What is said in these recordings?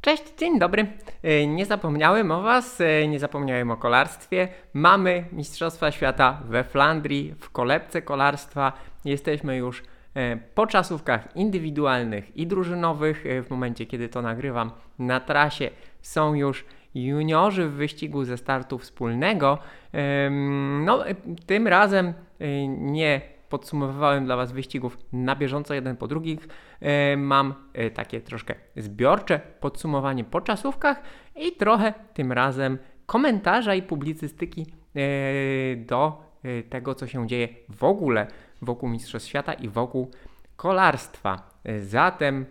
Cześć, dzień dobry. E, nie zapomniałem o Was, e, nie zapomniałem o kolarstwie. Mamy Mistrzostwa Świata we Flandrii, w kolebce kolarstwa. Jesteśmy już e, po czasówkach indywidualnych i drużynowych. W momencie, kiedy to nagrywam, na trasie są już juniorzy w wyścigu ze startu wspólnego. No, tym razem nie podsumowywałem dla Was wyścigów na bieżąco jeden po drugich. E, mam e, takie troszkę zbiorcze podsumowanie po czasówkach i trochę tym razem komentarza i publicystyki e, do tego, co się dzieje w ogóle wokół Mistrzostw Świata i wokół kolarstwa. Zatem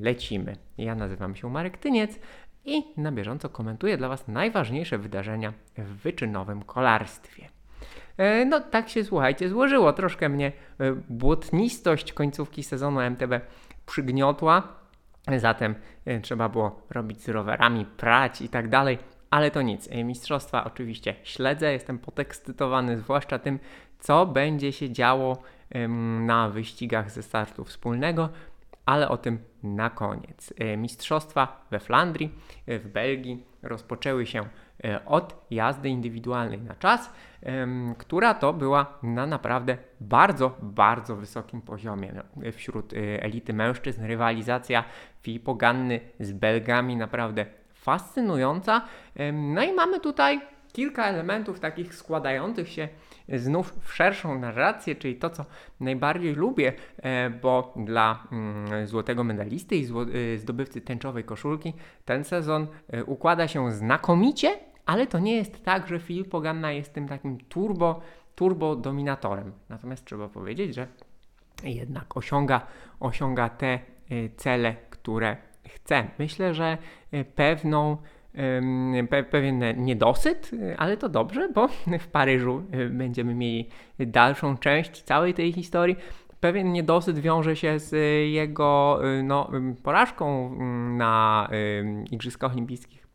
lecimy. Ja nazywam się Marek Tyniec i na bieżąco komentuję dla Was najważniejsze wydarzenia w wyczynowym kolarstwie. E, no tak się słuchajcie, złożyło. Troszkę mnie e, błotnistość końcówki sezonu MTB przygniotła. Zatem e, trzeba było robić z rowerami, prać i tak dalej. Ale to nic. Mistrzostwa oczywiście śledzę, jestem podekscytowany, zwłaszcza tym, co będzie się działo na wyścigach ze startu wspólnego, ale o tym na koniec. Mistrzostwa we Flandrii, w Belgii rozpoczęły się E, od jazdy indywidualnej na czas, która to była na naprawdę bardzo, bardzo wysokim poziomie. No, wśród e, elity mężczyzn rywalizacja Filipo Ganny z Belgami naprawdę fascynująca. No i mamy tutaj kilka elementów takich składających się znów w szerszą narrację, czyli to, co najbardziej lubię, e, bo dla mm, złotego medalisty i zdobywcy tęczowej koszulki ten sezon układa się znakomicie ale to nie jest tak, że Filippo Ganna jest tym takim turbo, turbo dominatorem. Natomiast trzeba powiedzieć, że jednak osiąga, osiąga te cele, które chce. Myślę, że pewną pe, pewien niedosyt, ale to dobrze, bo w Paryżu będziemy mieli dalszą część całej tej historii. Pewien niedosyt wiąże się z jego no, porażką mm, na Igrzyskach Olimpijskich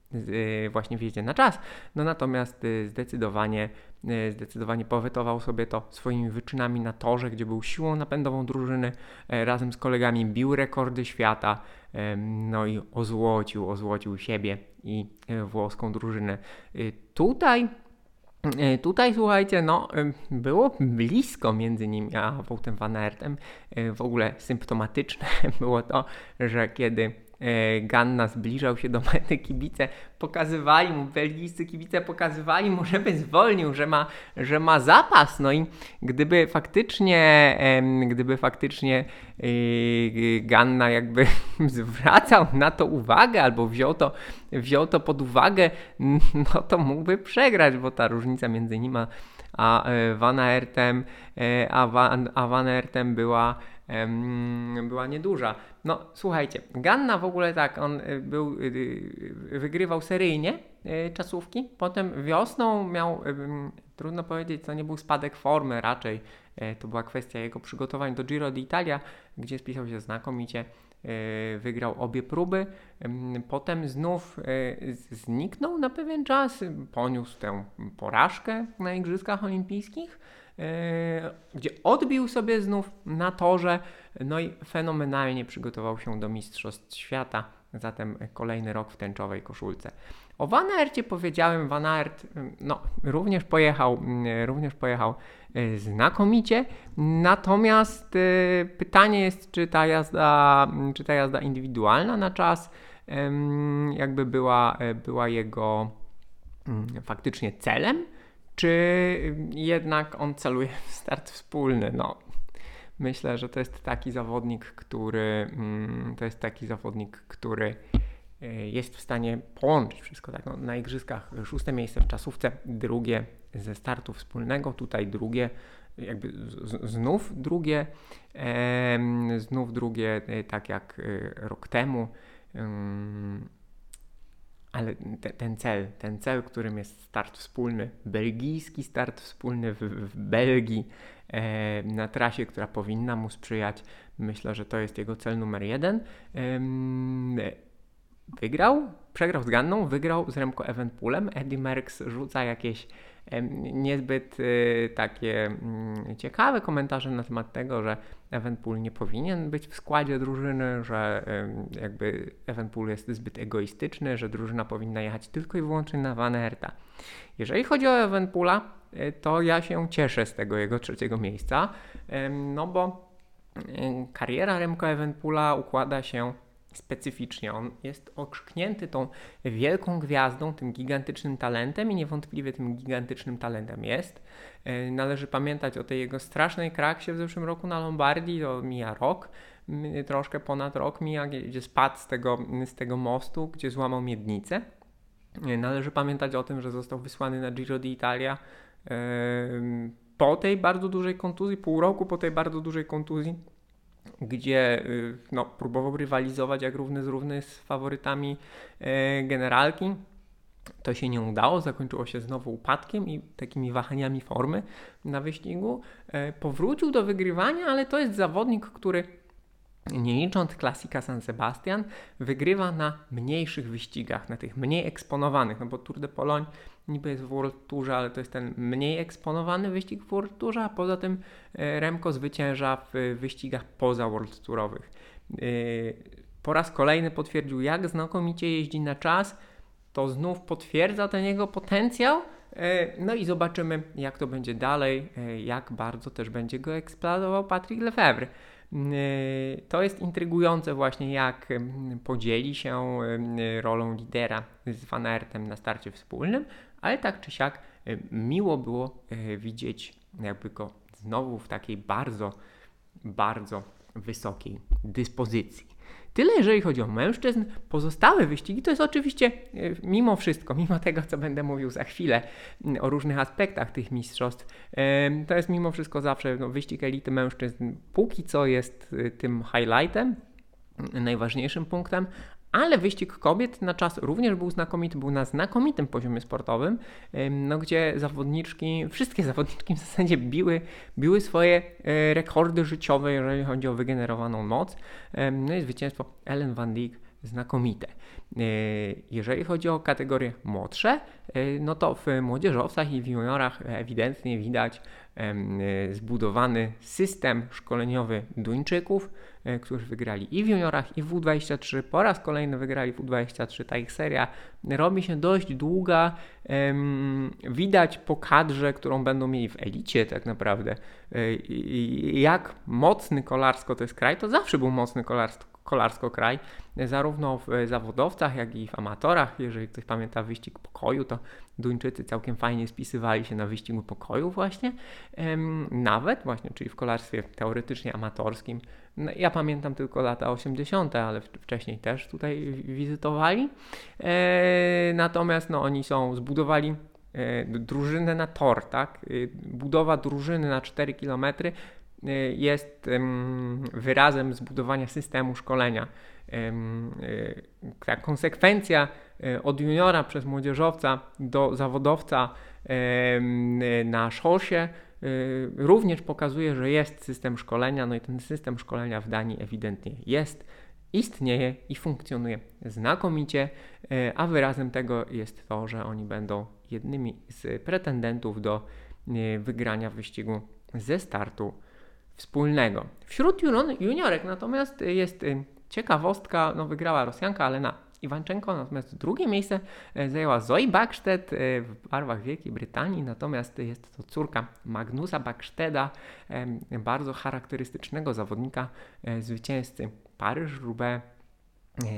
właśnie wjeździe na czas. No natomiast y, zdecydowanie, y, zdecydowanie powetował sobie to swoimi wyczynami na torze, gdzie był siłą napędową drużyny, e, razem z kolegami bił rekordy świata, no i ozłocił, ozłocił siebie i e, włoską drużynę. Tutaj e, Tutaj słuchajcie, no było blisko między nim a Woutem van Aertem. W ogóle symptomatyczne było to, że kiedy E, Ganna zbliżał się do mety, kibice pokazywali mu, belgijscy kibice pokazywali mu, żeby zwolnił, że ma, że ma zapas. No i gdyby faktycznie, gdyby faktycznie e, Ganna jakby zwracał na to uwagę albo wziął to, wziął to pod uwagę, no to mógłby przegrać, bo ta różnica między nim a, a e, Van Aertem, a Van, a Van Aertem była była nieduża. No słuchajcie, Ganna w ogóle tak, on y, był, y, y, wygrywał seryjnie czasówki, potem wiosną miał, trudno powiedzieć, to nie był spadek formy, raczej e, to była kwestia jego przygotowań do Giro d'Italia, gdzie spisał się znakomicie, e, wygrał obie próby, potem znów e, zniknął na pewien czas, poniósł tę porażkę na Igrzyskach Olimpijskich, E, gdzie odbił sobie znów na torze, no i fenomenalnie przygotował się do Mistrzostw Świata, zatem kolejny rok w tęczowej koszulce. O Van Aercie powiedziałem, Van Aert no, również pojechał, mm, również pojechał e, znakomicie, natomiast e, pytanie jest, czy ta jazda, czy ta jazda indywidualna na czas jakby była, była jego mm, faktycznie celem, czy jednak on celuje w start wspólny? No, myślę, że to jest taki zawodnik, który mm, to jest taki zawodnik, który e, jest w stanie połączyć wszystko. Tak? No, na igrzyskach szóste miejsce w czasówce, drugie ze startu wspólnego, tutaj drugie, jakby znów drugie, e, znów drugie, e, tak jak e, rok temu ale te, ten cel, ten cel, którym jest start wspólny, belgijski start wspólny w, w Belgii, e, na trasie, która powinna mu sprzyjać, myślę, że to jest jego cel numer jeden. E, wygrał, przegrał z Ganną, wygrał z Remco Evenpoolem. Eddie Merckx rzuca jakieś niezbyt y, takie mm, ciekawe komentarze na temat tego, że Evenpool nie powinien być w składzie drużyny, że jakby Evenpool jest zbyt egoistyczny, że drużyna powinna jechać tylko i wyłącznie na Van Herta. Jeżeli chodzi o Evenpoola, y, to ja się cieszę z tego jego trzeciego miejsca, no bo kariera Remco Evenpoola układa się specyficznie. On jest okrzyknięty tą wielką gwiazdą, tym gigantycznym talentem i niewątpliwie tym gigantycznym talentem jest. E, należy pamiętać o tej jego strasznej kraksie w zeszłym roku na Lombardii, to mija rok, troszkę ponad rok mija, gdzie spadł z tego, z tego mostu, gdzie złamał miednicę. E, należy pamiętać o tym, że został wysłany na Giro d'Italia e, po tej bardzo dużej kontuzji, pół roku po tej bardzo dużej kontuzji gdzie y, no, próbował rywalizować jak równy z równy z faworytami e, generalki. To się nie udało, zakończyło się znowu upadkiem i takimi wahaniami formy na wyścigu. E, powrócił do wygrywania, ale to jest zawodnik, który nie licząc klasika San Sebastian, wygrywa na mniejszych wyścigach, na tych mniej eksponowanych, no bo Tour de Pologne niby jest w World Tourze, ale to jest ten mniej eksponowany wyścig w World Tourze, a poza tym e, Remco zwycięża w wyścigach poza World Tourowych. E, po raz kolejny potwierdził, jak znakomicie jeździ na czas, to znów potwierdza ten jego potencjał. E, no i zobaczymy, jak to będzie dalej, jak bardzo też będzie go eksploatował Patrick Lefebvre. To jest intrygujące właśnie, jak podzieli się rolą lidera z Van Aertem na starcie wspólnym, ale tak czy siak miło było widzieć jakby go znowu w takiej bardzo, bardzo wysokiej dyspozycji. Tyle jeżeli chodzi o mężczyzn. Pozostałe wyścigi to jest oczywiście e, mimo wszystko, mimo tego, co będę mówił za chwilę o różnych aspektach tych mistrzostw, to jest mimo wszystko zawsze no, wyścig elity mężczyzn póki co jest e, tym highlightem, najważniejszym punktem, ale wyścig kobiet na czas również był znakomity, był na znakomitym poziomie sportowym, no, gdzie zawodniczki, wszystkie zawodniczki w zasadzie biły, biły swoje e, rekordy życiowe, jeżeli chodzi o wygenerowaną moc. No i zwycięstwo Ellen Van Dijk znakomite. E, jeżeli chodzi o kategorie młodsze, e, no to w młodzieżowcach i w juniorach ewidentnie widać zbudowany system szkoleniowy Duńczyków, E, którzy wygrali i w juniorach, i w W23. Po raz kolejny wygrali w W23. Ta ich seria robi się dość długa. Widać po kadrze, którą będą mieli w elicie, tak naprawdę, e, jak mocny kolarsko to jest kraj. To zawsze był mocny kolarsko kolarsko kraj, zarówno w zawodowcach, jak i w amatorach. Jeżeli ktoś pamięta wyścig pokoju, to Duńczycy całkiem fajnie spisywali się na wyścigu pokoju właśnie. Nawet właśnie, czyli w kolarstwie teoretycznie amatorskim. No, ja pamiętam tylko lata 80., ale wcześniej też tutaj wizytowali. E, natomiast no, oni są, zbudowali e, drużynę na tor, tak? E, budowa drużyny na 4 kilometry jest wyrazem zbudowania systemu szkolenia. Y, ta konsekwencja y, od juniora przez młodzieżowca do zawodowca na szosie również pokazuje, że jest system szkolenia, no i ten system szkolenia w Danii ewidentnie jest, istnieje i funkcjonuje znakomicie, a wyrazem tego jest to, że oni będą jednymi z pretendentów do wygrania wyścigu ze startu wspólnego. Wśród juniorek natomiast jest y, ciekawostka, no wygrała Rosjanka Alena Iwanczenko, natomiast drugie miejsce y, zajęła Zoe Backstedt y, w barwach Wielkiej Brytanii, natomiast jest to córka Magnusa Backsteda, bardzo charakterystycznego zawodnika, zwycięzcy Paryż-Roubaix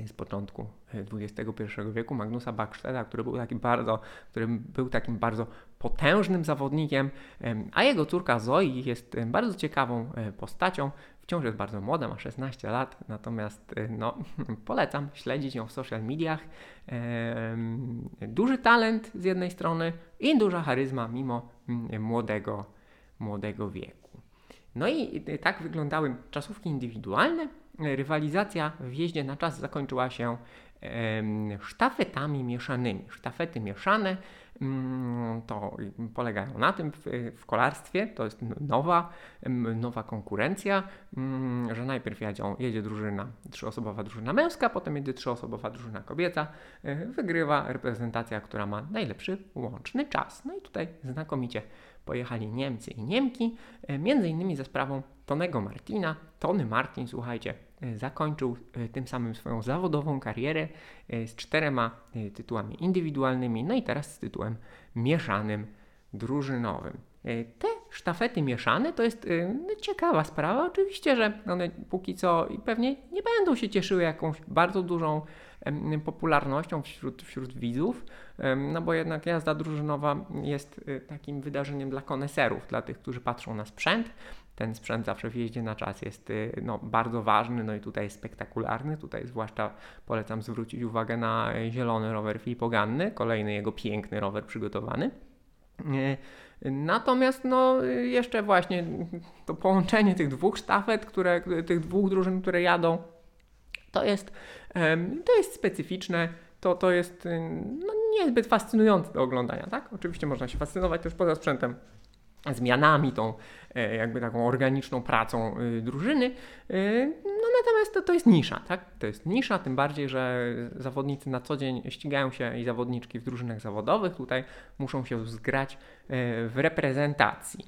z początku XXI wieku, Magnusa Backsteda, który był taki bardzo, który był takim bardzo potężnym zawodnikiem, a jego córka Zoe jest bardzo ciekawą e, postacią. Wciąż jest bardzo młoda, ma 16 lat, natomiast e, no, polecam śledzić ją w social mediach. Duży talent z jednej strony i duża charyzma mimo młodego, młodego wieku. No i tak wyglądały czasówki indywidualne. Rywalizacja w jeździe na czas zakończyła się sztafetami mieszanymi. Sztafety mieszane mm, to polegają na tym w, kolarstwie, to jest nowa, nowa konkurencja, mm, że najpierw jedzie, jedzie drużyna, trzyosobowa drużyna męska, potem jedzie trzyosobowa drużyna kobieta, e, wygrywa reprezentacja, która ma najlepszy łączny czas. No i tutaj znakomicie pojechali Niemcy i Niemki, e, między innymi za sprawą Tonego Martina. Tony Martin, słuchajcie, zakończył e, tym samym swoją zawodową karierę z czterema tytułami indywidualnymi, no i teraz z tytułem mieszanym drużynowym. Te sztafety mieszane to jest no, ciekawa sprawa. Oczywiście, że one póki co i pewnie nie będą się cieszyły jakąś bardzo dużą popularnością wśród, wśród widzów, no bo jednak jazda drużynowa jest y, takim wydarzeniem dla koneserów, dla tych, którzy patrzą na sprzęt. Ten sprzęt zawsze w jeździe na czas jest y, no, bardzo ważny, no i tutaj jest spektakularny. Tutaj zwłaszcza polecam zwrócić uwagę na zielony rower Filipoganny, kolejny jego piękny rower przygotowany. Y, natomiast no, jeszcze właśnie to połączenie tych dwóch sztafet, które, tych dwóch drużyn, które jadą, to jest, to jest specyficzne, to, to jest no, niezbyt fascynujące do oglądania, tak? Oczywiście można się fascynować też poza sprzętem zmianami, tą e, jakby taką organiczną pracą y, drużyny. Y, no natomiast to, to jest nisza, tak? To jest nisza, tym bardziej, że zawodnicy na co dzień ścigają się i zawodniczki w drużynach zawodowych tutaj muszą się zgrać e, w reprezentacji.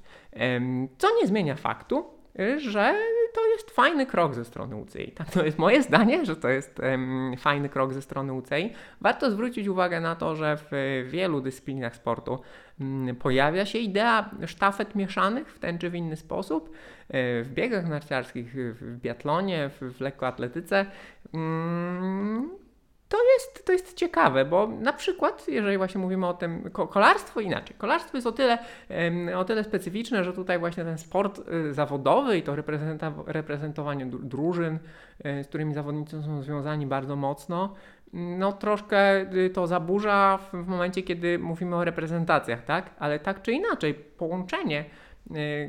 Co nie zmienia faktu, że to jest fajny krok ze strony UCI. Tak, to jest moje zdanie, że to jest um, fajny krok ze strony UCI. Warto zwrócić uwagę na to, że w wielu dyscyplinach sportu um, pojawia się idea sztafet mieszanych w ten czy w inny sposób. E, w biegach narciarskich, w biatlonie, w, w lekkoatletyce. Um, to jest, to jest ciekawe, bo na przykład, jeżeli właśnie mówimy o tym, kolarstwo inaczej. Kolarstwo jest o tyle, o tyle specyficzne, że tutaj właśnie ten sport y, zawodowy i to reprezentowanie drużyn, y, z którymi zawodnicy są związani bardzo mocno, no troszkę y, to zaburza w momencie, kiedy mówimy o reprezentacjach, tak? Ale tak czy inaczej, połączenie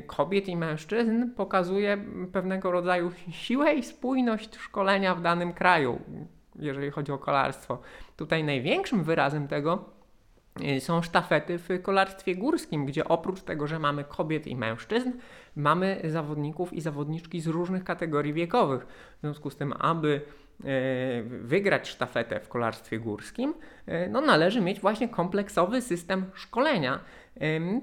kobiet i mężczyzn pokazuje pewnego rodzaju siłę i spójność szkolenia w danym kraju jeżeli chodzi o kolarstwo. Tutaj największym wyrazem tego y, są sztafety w kolarstwie górskim, gdzie oprócz tego, że mamy kobiet i mężczyzn, mamy zawodników i zawodniczki z różnych kategorii wiekowych. W związku z tym, aby y, wygrać sztafetę w kolarstwie górskim, y, no należy mieć właśnie kompleksowy system szkolenia,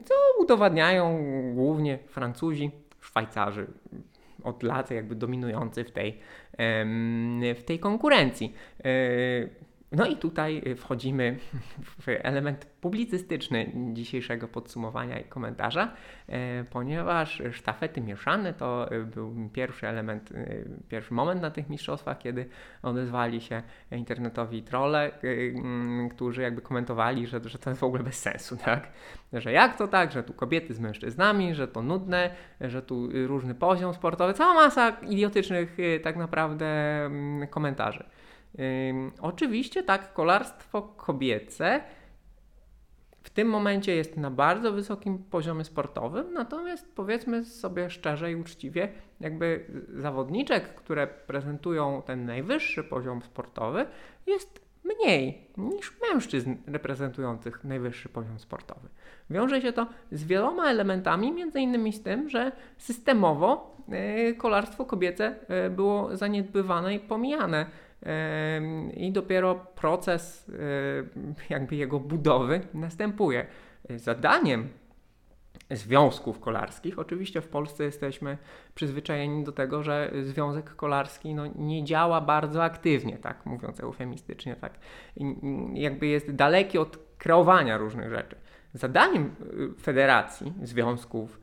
co udowadniają głównie Francuzi, Szwajcarzy, od lat jakby dominujący w tej, w tej konkurencji. No i tutaj wchodzimy w element publicystyczny dzisiejszego podsumowania i komentarza, e, ponieważ sztafety mieszane to był pierwszy element, e, pierwszy moment na tych mistrzostwach, kiedy odezwali się internetowi trolle, którzy jakby komentowali, że, że to jest w ogóle bez sensu, tak? Że jak to tak, że tu kobiety z mężczyznami, że to nudne, że tu różny poziom sportowy, cała masa idiotycznych tak naprawdę komentarzy. Oczywiście tak, kolarstwo kobiece w tym momencie jest na bardzo wysokim poziomie sportowym, natomiast powiedzmy sobie szczerze i uczciwie, jakby zawodniczek, które prezentują ten najwyższy poziom sportowy, jest mniej niż mężczyzn reprezentujących najwyższy poziom sportowy. Wiąże się to z wieloma elementami, między innymi z tym, że systemowo e, kolarstwo kobiece e, było zaniedbywane i pomijane i dopiero proces jakby jego budowy następuje. Zadaniem związków kolarskich. Oczywiście w Polsce jesteśmy przyzwyczajeni do tego, że związek kolarski no, nie działa bardzo aktywnie, tak mówiąc eufemistycznie, tak. Jakby jest daleki od kreowania różnych rzeczy. Zadaniem y, federacji, związków,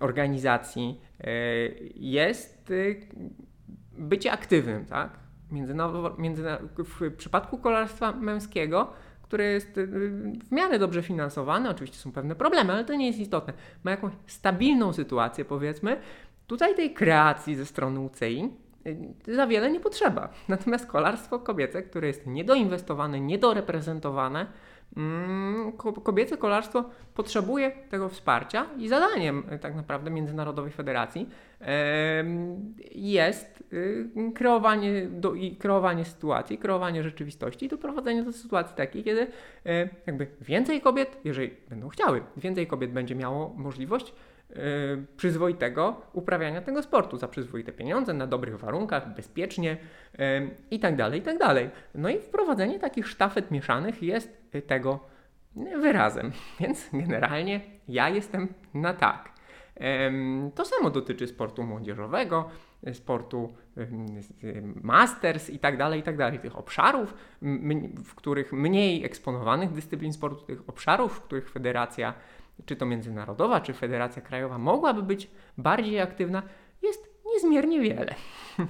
organizacji y, jest y, bycie aktywnym, tak? Międzynarodowo, w przypadku kolarstwa męskiego, które jest y, w miarę dobrze finansowane, oczywiście są pewne problemy, ale to nie jest istotne, ma jakąś stabilną sytuację, powiedzmy. Tutaj tej kreacji ze strony UCI za wiele nie potrzeba. Natomiast kolarstwo kobiece, które jest niedoinwestowane, niedoreprezentowane, kobiece kolarstwo potrzebuje tego wsparcia i zadaniem e, tak naprawdę Międzynarodowej Federacji. Jest y, kreowanie, do, i kreowanie sytuacji, kreowanie rzeczywistości i doprowadzenie do sytuacji takiej, kiedy e, jakby więcej kobiet, jeżeli będą chciały, więcej kobiet będzie miało możliwość przyzwoitego uprawiania tego sportu za przyzwoite pieniądze, na dobrych warunkach, bezpiecznie y, i tak dalej, i tak dalej. No i wprowadzenie takich sztafet mieszanych jest tego wyrazem, więc generalnie ja jestem na tak. To samo dotyczy sportu młodzieżowego, sportu masters i tak dalej, i tak dalej. Tych obszarów, w których mniej eksponowanych dyscyplin sportu, tych obszarów, w których federacja czy to międzynarodowa, czy Federacja Krajowa mogłaby być bardziej aktywna, jest niezmiernie wiele.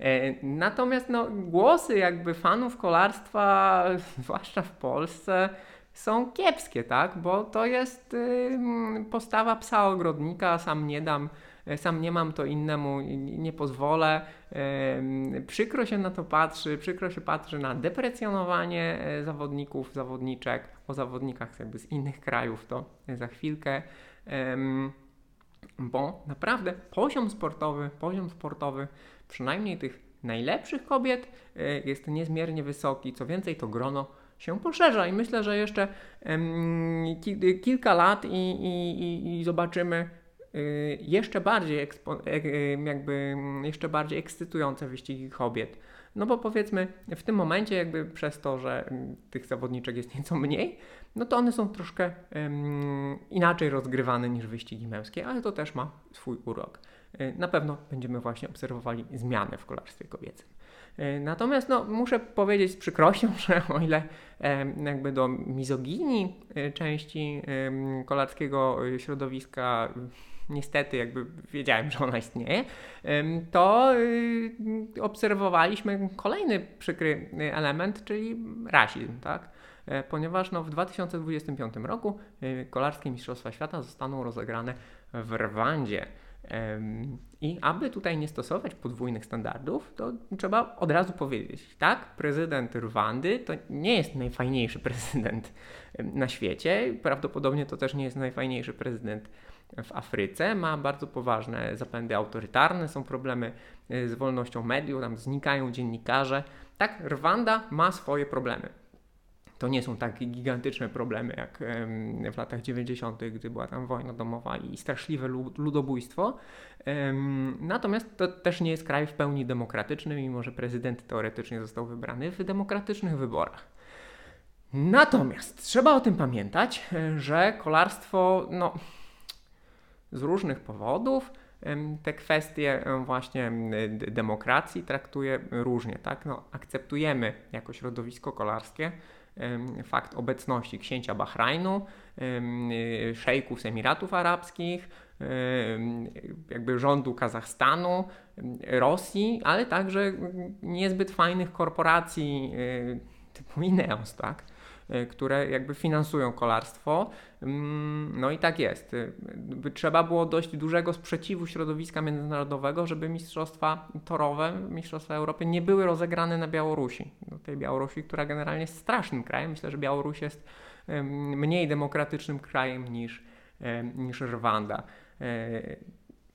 E, natomiast no, głosy jakby fanów kolarstwa, zwłaszcza w Polsce, są kiepskie, tak? Bo to jest postawa psa ogrodnika, sam nie dam sam nie mam, to innemu nie pozwolę. Przykro się na to patrzy, przykro się patrzy na deprecjonowanie e, zawodników, zawodniczek, o zawodnikach jakby z innych krajów, to za chwilkę. Bo naprawdę poziom sportowy, poziom sportowy, przynajmniej tych najlepszych kobiet e, jest niezmiernie wysoki. Co więcej, to grono się poszerza i myślę, że jeszcze kilka lat i, i, i zobaczymy jeszcze bardziej, y, jakby jeszcze bardziej ekscytujące wyścigi kobiet. No bo powiedzmy, w tym momencie, jakby przez to, że mm, tych zawodniczek jest nieco mniej, no to one są troszkę um, inaczej rozgrywane niż wyścigi męskie, ale to też ma swój urok. Y, na pewno będziemy właśnie obserwowali zmianę w kolarstwie kobiecym. Natomiast no, muszę powiedzieć z przykrością, że o ile jakby do mizoginii części kolarskiego środowiska niestety jakby wiedziałem, że ona istnieje, to obserwowaliśmy kolejny przykry element, czyli rasizm, tak? E, ponieważ no, w 2025 roku kolarskie Mistrzostwa Świata zostaną rozegrane w Rwandzie. I aby tutaj nie stosować podwójnych standardów, to trzeba od razu powiedzieć, tak, prezydent Rwandy to nie jest najfajniejszy prezydent na świecie, prawdopodobnie to też nie jest najfajniejszy prezydent w Afryce, ma bardzo poważne zapędy autorytarne, są problemy y, z wolnością mediów, tam znikają dziennikarze. Tak, Rwanda ma swoje problemy. To nie są takie gigantyczne problemy jak w latach 90., gdy była tam wojna domowa i straszliwe ludobójstwo. Natomiast to też nie jest kraj w pełni demokratyczny, mimo że prezydent teoretycznie został wybrany w demokratycznych wyborach. Natomiast trzeba o tym pamiętać, że kolarstwo, no, z różnych powodów te kwestie właśnie demokracji traktuje różnie. Tak? No, akceptujemy jako środowisko kolarskie fakt obecności księcia Bahrajnu, szejków z Emiratów Arabskich, jakby rządu Kazachstanu, Rosji, ale także niezbyt fajnych korporacji typu Ineos, tak? Y, które jakby finansują kolarstwo. Mm, no i tak jest. Y, trzeba było dość dużego sprzeciwu środowiska międzynarodowego, żeby mistrzostwa torowe, mistrzostwa Europy nie były rozegrane na Białorusi. Do tej Białorusi, która generalnie jest strasznym krajem. Myślę, że Białoruś jest mniej demokratycznym krajem niż, niż Rwanda. E,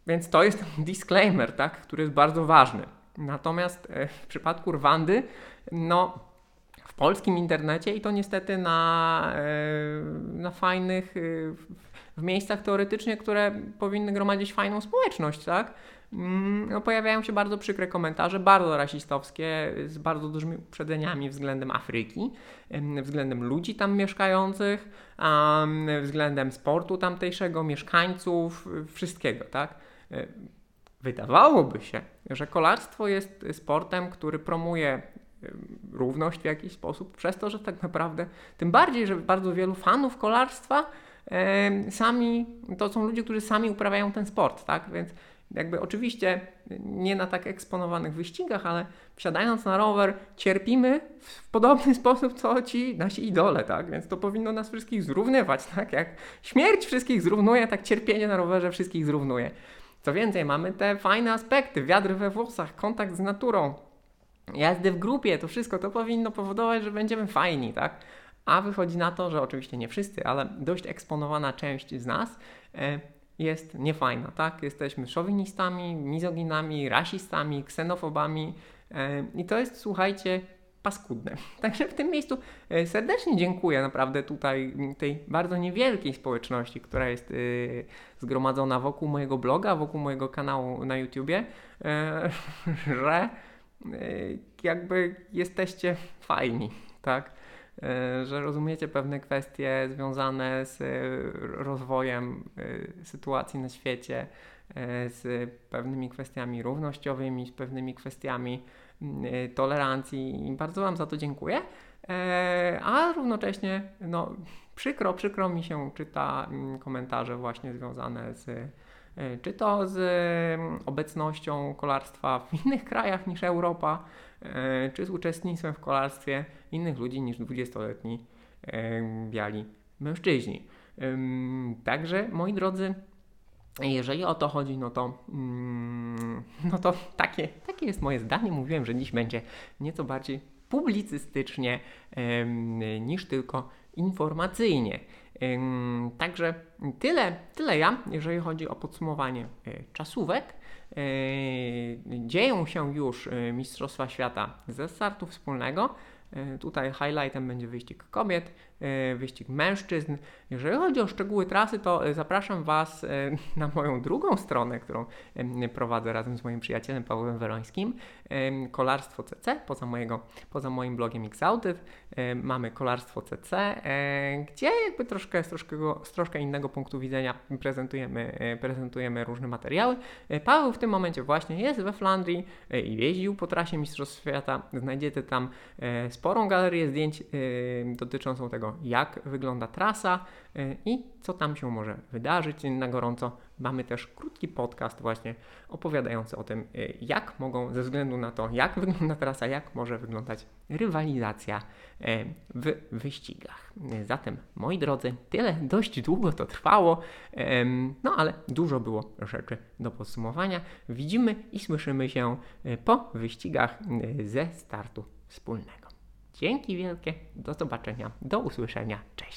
więc to jest disclaimer, tak, który jest bardzo ważny. Natomiast e, w przypadku Rwandy, no polskim internecie i to niestety na, e, na fajnych, e, w miejscach teoretycznie, które powinny gromadzić fajną społeczność, tak? Mm, no, pojawiają się bardzo przykre komentarze, bardzo rasistowskie, z bardzo dużymi uprzedzeniami względem Afryki, względem ludzi tam mieszkających, względem sportu tamtejszego, mieszkańców, wszystkiego, tak? E, wydawałoby się, że kolarstwo jest sportem, który promuje równość w jakiś sposób, przez to, że tak naprawdę, tym bardziej, że bardzo wielu fanów kolarstwa e, sami, to są ludzie, którzy sami uprawiają ten sport, tak? Więc jakby oczywiście nie na tak eksponowanych wyścigach, ale wsiadając na rower cierpimy w podobny sposób, co ci nasi idole, tak? Więc to powinno nas wszystkich zrównywać, tak? Jak śmierć wszystkich zrównuje, tak cierpienie na rowerze wszystkich zrównuje. Co więcej, mamy te fajne aspekty, wiatr we włosach, kontakt z naturą, jazdy w grupie, to wszystko to powinno powodować, że będziemy fajni, tak? A wychodzi na to, że oczywiście nie wszyscy, ale dość eksponowana część z nas e, jest niefajna, tak? Jesteśmy szowinistami, mizoginami, rasistami, ksenofobami e, i to jest, słuchajcie, paskudne. Także w tym miejscu e, serdecznie dziękuję naprawdę tutaj tej bardzo niewielkiej społeczności, która jest zgromadzona wokół mojego bloga, wokół mojego kanału na YouTubie, że jakby jesteście fajni, tak? E, że rozumiecie pewne kwestie związane z e, rozwojem e, sytuacji na świecie, e, z pewnymi kwestiami równościowymi, z pewnymi kwestiami mm, e, tolerancji i bardzo Wam za to dziękuję. E, A równocześnie, no, przykro, przykro mi się czyta mm, komentarze właśnie związane z e, czy to z mm, obecnością kolarstwa w innych krajach niż Europa, e, czy z uczestnictwem w kolarstwie innych ludzi niż 20-letni e, biali mężczyźni. Także, moi drodzy, jeżeli o to chodzi, no to, mm, no to takie, takie jest moje zdanie. Mówiłem, że dziś będzie nieco bardziej publicystycznie niż tylko informacyjnie. Także tyle, tyle ja, jeżeli chodzi o podsumowanie e, czasówek. E, Dzieją się już e, Mistrzostwa Świata ze startu wspólnego. Tutaj highlightem będzie wyścig kobiet, wyścig mężczyzn. Jeżeli chodzi o szczegóły trasy, to e, zapraszam Was e, na moją drugą stronę, którą prowadzę razem z moim przyjacielem Pawłem Werońskim. Kolarstwo CC, poza, mojego, poza moim blogiem Xautyw, e, mamy Kolarstwo CC, e, gdzie jakby troszkę z, troszkę z troszkę innego punktu widzenia prezentujemy, e, prezentujemy różne materiały. E, Paweł w tym momencie właśnie jest we Flandrii e, i jeździł po trasie Mistrzostw Świata. Znajdziecie tam e, sporą galerię zdjęć e, dotyczącą tego, jak wygląda trasa e, i co tam się może wydarzyć na gorąco. Mamy też krótki podcast właśnie opowiadający o tym, e, jak mogą, ze względu na to, jak wygląda trasa, jak może wyglądać rywalizacja e, w wyścigach. Zatem, moi drodzy, tyle dość długo to trwało, no ale dużo było rzeczy do podsumowania. Widzimy i słyszymy się po wyścigach ze startu wspólnego. Dzięki wielkie, do zobaczenia, do usłyszenia, cześć.